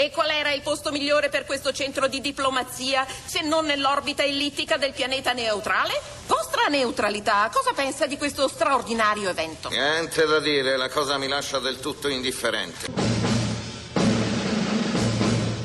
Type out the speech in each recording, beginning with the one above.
E qual era il posto migliore per questo centro di diplomazia se non nell'orbita ellittica del pianeta neutrale? Vostra neutralità, cosa pensa di questo straordinario evento? Niente da dire, la cosa mi lascia del tutto indifferente.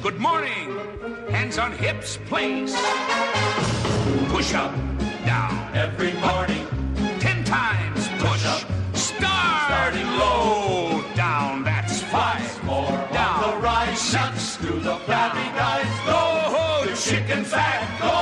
Good morning. Hands on hips, please. Push up, down. Every morning, Ten times Shucks through the flabby guys, go! the chicken fat, go!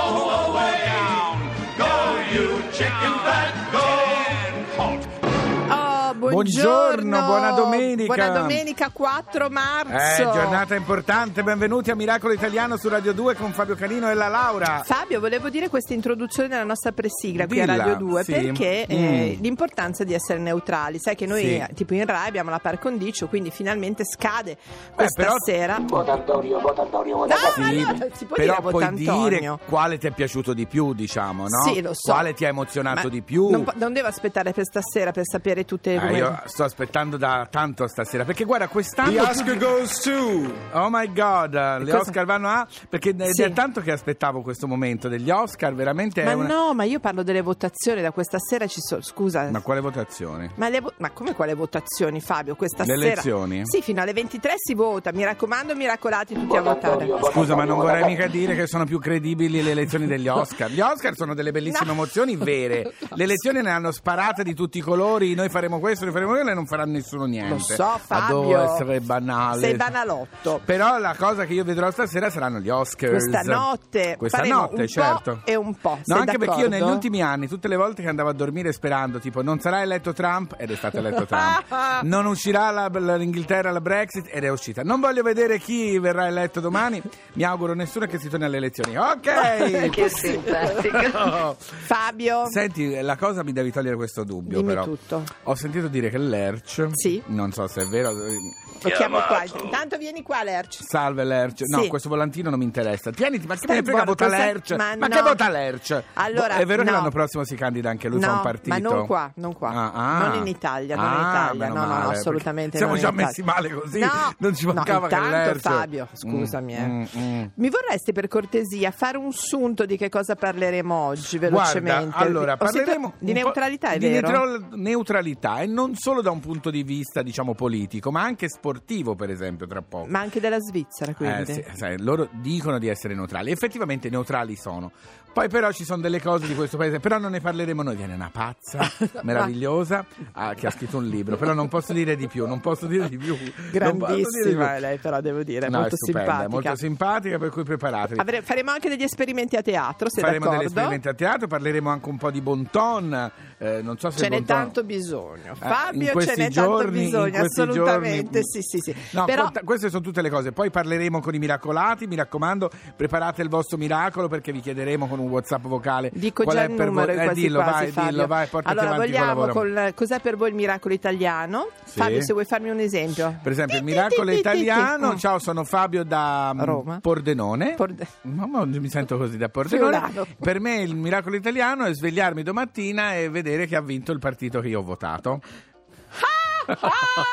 Buongiorno, buona domenica. Buona domenica 4 marzo. Eh, giornata importante, benvenuti a Miracolo Italiano su Radio 2 con Fabio Canino e la Laura. Fabio, volevo dire questa introduzione della nostra presigla qui a Dilla, Radio 2 sì. perché eh, Mm. l'importanza di essere neutrali. Sai che noi, Sì. eh, tipo in Rai, abbiamo la par condicio, quindi finalmente scade questa però- sera. Vota Antonio, vota Antonio, vota No, ma no, si può però dire puoi Antonio. dire quale ti è piaciuto di più, diciamo, no? Sì, lo so. Quale ti ha emozionato Ma di più? Non, po- non devo aspettare per stasera per sapere tutte le Ah, come- io sto aspettando da tanto stasera perché guarda quest'anno The Oscar tutti- goes to. Oh my god, le cosa- Oscar vanno a perché Sì. è tanto che aspettavo questo momento degli Oscar, veramente è Ma una no, ma io parlo delle votazioni, da questa sera ci sono, scusa. Ma quale votazione? Ma, le vo- ma come quale votazioni, Fabio? Questa Le sera? elezioni? Sì, fino alle 23 si vota. Mi raccomando, miracolati tutti a Vota votare. Scusa, ma non vorrei mica dire che sono più credibili le elezioni degli Oscar. Gli Oscar sono delle bellissime No. emozioni vere. Le elezioni ne hanno sparate di tutti i colori. Noi faremo questo, noi faremo e non farà nessuno niente. Lo so, Fabio. Adoro essere banale. Sei banalotto. Però la cosa che io vedrò stasera saranno gli Oscar. Questa notte Questa notte, certo. e un po'. No, anche perché io negli d'accordo? ultimi anni, tutte le volte che andavo a dormire sperando, tipo, non sarà eletto Trump, ed è stato eletto Trump. non uscirà la- la- l'Inghilterra la Brexit, ed è uscita. Non voglio vedere chi verrà eletto domani. Mi auguro nessuno che si torni alle elezioni. Ok! Che simpatico. Fabio, Senti, la cosa mi devi togliere questo dubbio, Dimmi però. tutto. Ho sentito dire che Lerch, Sì. non so se è vero, lo chiamo qua. Intanto vieni qua, Lerch. Salve Lerch. No, Sì. questo volantino non mi interessa. Tieniti, ma che Stai me ne frega buono, vota? Lerch? Ma Ma, no. che vota Lerch? Allora, è vero che no. l'anno prossimo si candida anche lui, no, fa un partito? ma non qua, non qua. Ah, ah. Non in Italia, non in Ah, Italia. meno No, no, no, assolutamente Siamo non già in messi Italia. male così. No, non ci no, mancava che intanto, Lerch. Fabio, scusami, eh. Mm, mm. Mi vorresti per cortesia fare un sunto di che cosa parleremo oggi velocemente? Guarda, allora Ho sentito- parleremo di po' neutralità, è di vero? neutral- neutralità e non solo da un punto di vista, diciamo, politico, ma anche sportivo, per esempio, tra poco. Ma anche della Svizzera, quindi. Eh, sì, sai, loro dicono di essere neutrali, effettivamente neutrali sono. Poi però ci sono delle cose di questo paese, però non ne parleremo noi. Viene una pazza meravigliosa ah, che ha scritto un libro, però non posso dire di più, non posso dire di più. di Grandissima più. è lei, però devo dire, è No, molto è stupenda, simpatica. molto simpatica, per cui preparatevi. Avre- faremo anche degli esperimenti a teatro, sei Faremo degli d'accordo? esperimenti a teatro, parleremo anche un po' di bon ton. eh, non so se Ce n'è ton- tanto bisogno. Eh, questi ce n'è tanto giorni- in bisogno, assolutamente. giorni- Sì, sì, sì. No, Però queste sono tutte le cose. Poi parleremo con i miracolati. Mi raccomando, preparate il vostro miracolo perché vi chiederemo con un WhatsApp vocale. dico qual già è il per numero voi. quasi eh, dillo, quasi, vai, Fabio. dillo, vai, allora, vogliamo col cos'è per voi il miracolo italiano? Sì. Fabio, se vuoi farmi un esempio. Per esempio, il miracolo italiano. Mm. Ciao, sono Fabio da mm, Roma. Pordenone. Porde- Mamma, mi sento così da Pordenone. Per me il miracolo italiano è svegliarmi domattina e vedere che ha vinto il partito che io ho votato.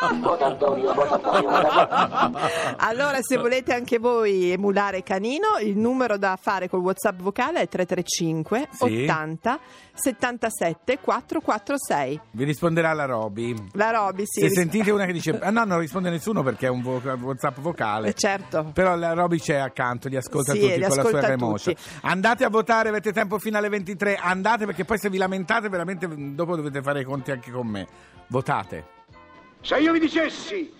Antonio, Antonio, Antonio. Allora, se volete anche voi emulare Canino, il numero da fare col WhatsApp vocale è 335 Sì. 80 77 446. Vi risponderà la Roby. La Roby, sì. Se sentite una che dice, ah no, non risponde nessuno perché è un vo- WhatsApp vocale. Eh, certo. Però la Roby c'è accanto, li ascolta Sì, tutti li con la sua ascolta remotion. tutti. Andate a votare, avete tempo fino alle 23. Andate perché poi se vi lamentate, veramente dopo dovete fare i conti anche con me. Votate. Se io vi dicessi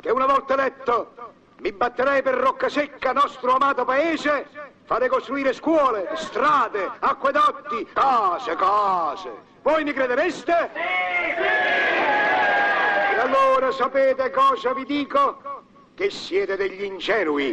che una volta eletto mi batterei per Roccasecca, nostro amato paese, fare costruire scuole, strade, acquedotti, case, case, voi mi credereste? E allora sapete cosa vi dico? Che siete degli ingenui.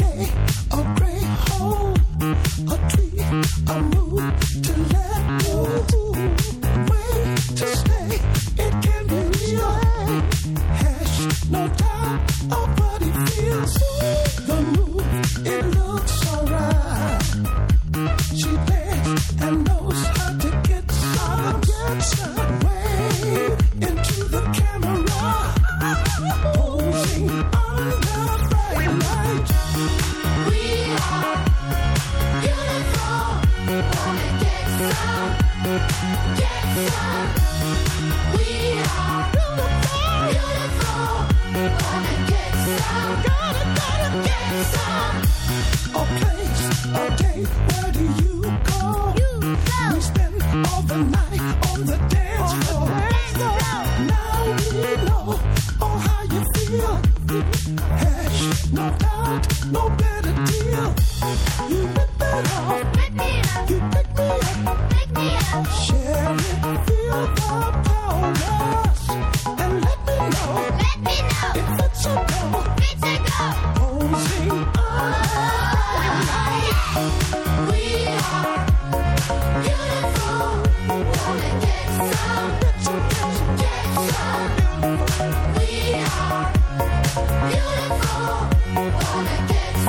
a day, where do you go? You go. We spend all the night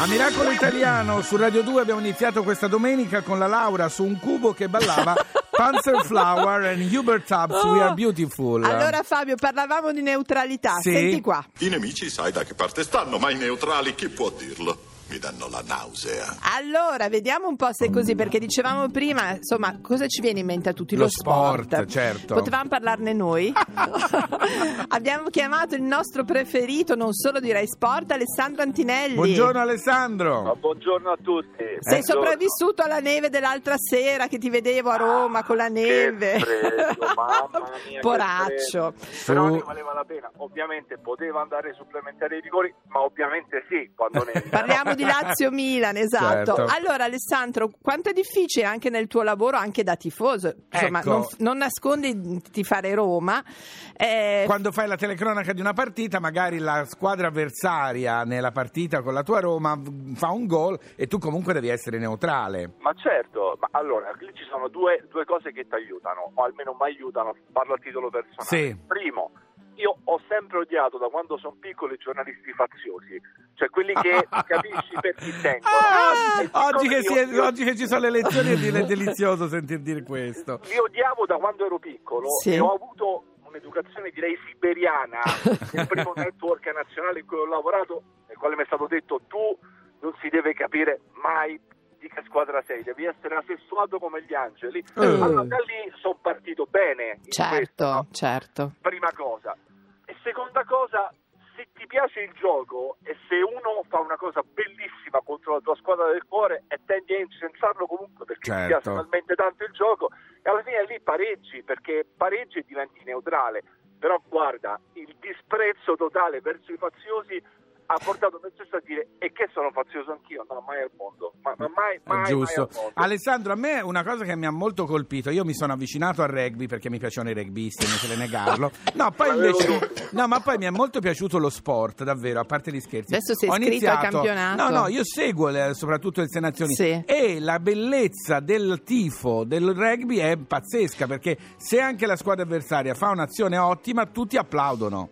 A Miracolo Italiano su Radio 2 abbiamo iniziato questa domenica con la Laura su un cubo che ballava Panzerflower and Hubert Tubbs We Are Beautiful. Allora Fabio, parlavamo di neutralità. Sì. Senti qua. I nemici sai da che parte stanno, ma i neutrali chi può dirlo? Mi danno la nausea. Allora, vediamo un po' se è così, perché dicevamo prima, insomma, cosa ci viene in mente a tutti? Lo sport, certo. Potevamo parlarne noi. Abbiamo chiamato il nostro preferito, non solo di Rai Sport, Alessandro Antinelli. Buongiorno Alessandro. Buongiorno a tutti. Sei sopravvissuto alla neve dell'altra sera che ti vedevo a Roma con la neve. Che freddo, mamma mia. Poraccio. freddo. Però ne valeva la pena. Ovviamente poteva andare ai supplementari ai rigori, ma ovviamente sì, quando ne Parliamo di Lazio-Milan, esatto. Certo. Allora Alessandro, quanto è difficile anche nel tuo lavoro, anche da tifoso, insomma, Ecco. non, non nascondi di fare Roma. eh, Quando fai la telecronaca di una partita, magari la squadra avversaria nella partita con la tua Roma fa un gol e tu comunque devi essere neutrale. Ma certo, ma allora lì ci sono due, due cose che ti aiutano, o almeno mi aiutano, parlo a titolo personale. Sì. Primo, io ho sempre odiato da quando sono piccolo i giornalisti faziosi, cioè quelli che capisci per chi tengono. Ah, E siccome oggi, che io- si è- io- oggi che ci sono le elezioni è di- è delizioso sentir dire questo. Li odiavo da quando ero piccolo Sì. e ho avuto un'educazione direi siberiana nel primo network nazionale in cui ho lavorato, nel quale mi è stato detto tu non si deve capire mai di che squadra sei, devi essere assessuato come gli angeli. Eh. Allora da lì sono partito bene. certo, questo, no? certo. Prima cosa. E seconda cosa, se ti piace il gioco e se uno fa una cosa bellissima contro la tua squadra del cuore e tendi a incensarlo comunque perché ti Certo. piace talmente tanto il gioco, e alla fine lì pareggi perché pareggi e diventi neutrale. Però guarda, il disprezzo totale verso i faziosi ha portato me stesso a dire e che sono fazioso anch'io? No, mai al mondo. Ma, ma mai, mai, mai Giusto. al mondo. Alessandro, a me una cosa che mi ha molto colpito, io mi sono avvicinato al rugby perché mi piacciono i rugbisti, non inutile negarlo. No, poi invece No, ma poi mi è molto piaciuto lo sport, davvero, a parte gli scherzi. Adesso sei Ho iscritto al iniziato- campionato. No, no, io seguo le- soprattutto le sei nazioni Sì. e la bellezza del tifo del rugby è pazzesca perché se anche la squadra avversaria fa un'azione ottima, tutti applaudono.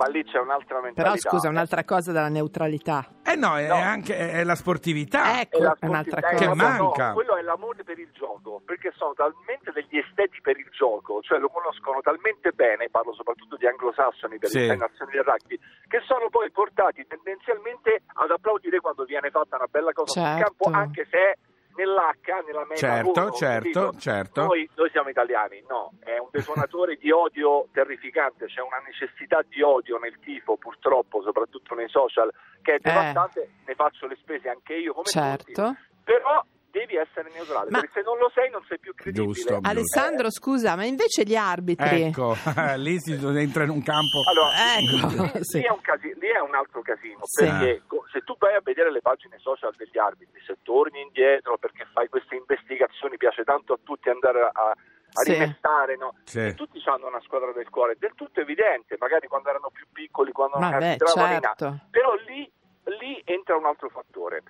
Ma lì c'è un'altra Però mentalità. scusa, un'altra cosa della neutralità. Eh no, è No. anche è la sportività. Ecco, È la è un'altra sportività, cosa. Che no, no, manca. quello è l'amore per il gioco, perché sono talmente degli esteti per il gioco, cioè lo conoscono talmente bene, parlo soprattutto di anglosassoni per Sì. le nazioni del rugby, che sono poi portati tendenzialmente ad applaudire quando viene fatta una bella cosa sul Certo. campo, anche se nell'H, nella meta Certo, uno, certo, certo. Noi, noi siamo italiani, no, è un detonatore di odio terrificante, c'è una necessità di odio nel tifo, purtroppo, soprattutto nei social, che è devastante, ne faccio le spese anche io come tutti, Certo. però devi essere neutrale, Ma- perché se non lo sei non sei più credibile. Giusto. Alessandro, scusa, ma invece gli arbitri... Ecco, lì si entra in un campo. Allora, Ecco, lì, sì. lì è un casi- lì è un altro casino, Sì. perché co- se tu vai a vedere le pagine social degli arbitri, se torni indietro perché fai queste investigazioni, piace tanto a tutti andare a, a Sì. rimestare, no? Sì. E tutti hanno una squadra del cuore, è del tutto evidente, magari quando erano più piccoli, quando non Vabbè, arbitravano in A. certo. Però lì, lì entra un altro fattore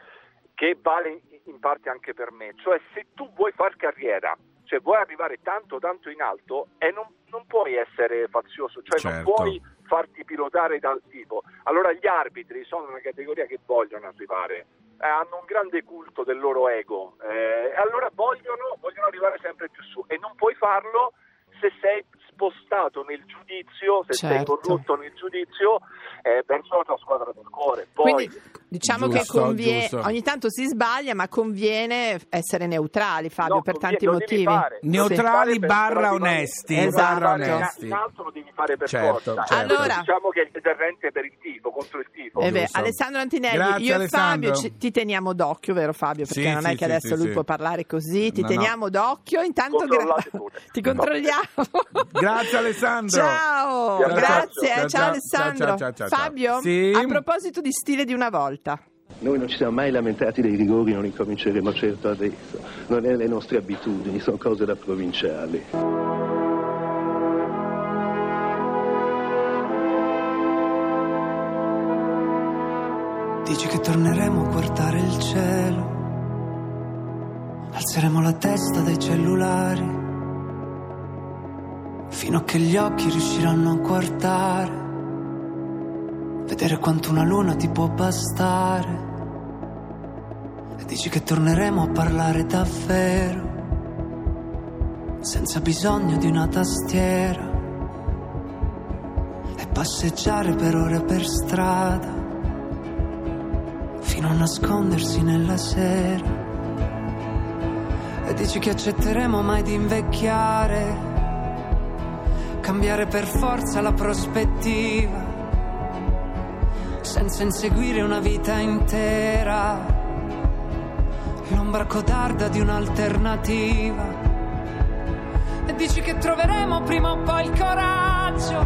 che vale in parte anche per me, cioè se tu vuoi far carriera, cioè vuoi arrivare tanto tanto in alto e non, non puoi essere fazioso, cioè non Certo. puoi farti pilotare dal tipo. Allora gli arbitri sono una categoria che vogliono arrivare, eh, hanno un grande culto del loro ego, eh, e allora vogliono, vogliono arrivare sempre più su e non puoi farlo se sei spostato nel giudizio, se sei Certo. corrotto nel giudizio eh, verso la tua squadra del cuore. Poi, Quindi diciamo Giusto, che conviene, giusto. ogni tanto si sbaglia, ma conviene essere neutrali, Fabio, No, per tanti motivi. fare. Neutrali Sì. barra onesti. Esatto. Barra onesti. in alto lo devi fare per Certo, forza. certo. Allora- diciamo che è il deterrente per il tifo, contro il tifo. Eh beh. Alessandro Antinelli, Grazie, io Alessandro. e Fabio ci- ti teniamo d'occhio, vero Fabio? Perché Sì, non sì, è che sì, adesso sì, lui sì. può parlare così, ti No, no. teniamo d'occhio, intanto pure. ti controlliamo. Grazie Alessandro. Ciao, grazie, ciao, Alessandro. Fabio, a proposito di stile di una volta. Noi non ci siamo mai lamentati dei rigori, non incominceremo certo adesso. Non è le nostre abitudini, sono cose da provinciali. Dici che torneremo a guardare il cielo, alzeremo la testa dai cellulari, fino a che gli occhi riusciranno a guardare, vedere quanto una luna ti può bastare. E dici che torneremo a parlare davvero, senza bisogno di una tastiera, e passeggiare per ore per strada fino a nascondersi nella sera. E dici che accetteremo mai di invecchiare, cambiare per forza la prospettiva, senza inseguire una vita intera, l'ombra codarda di un'alternativa. E dici che troveremo prima o poi il coraggio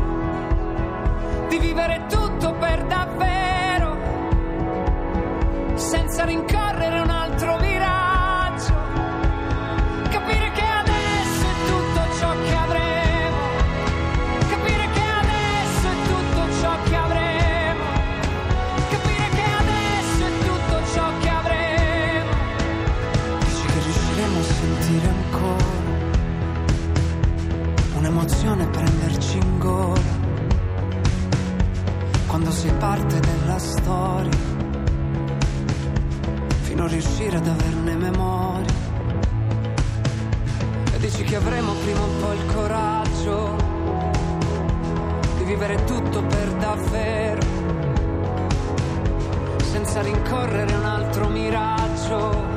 di vivere tutto per davvero senza rincorrere un altro miraggio. Vivere tutto per davvero, senza rincorrere un altro miraggio.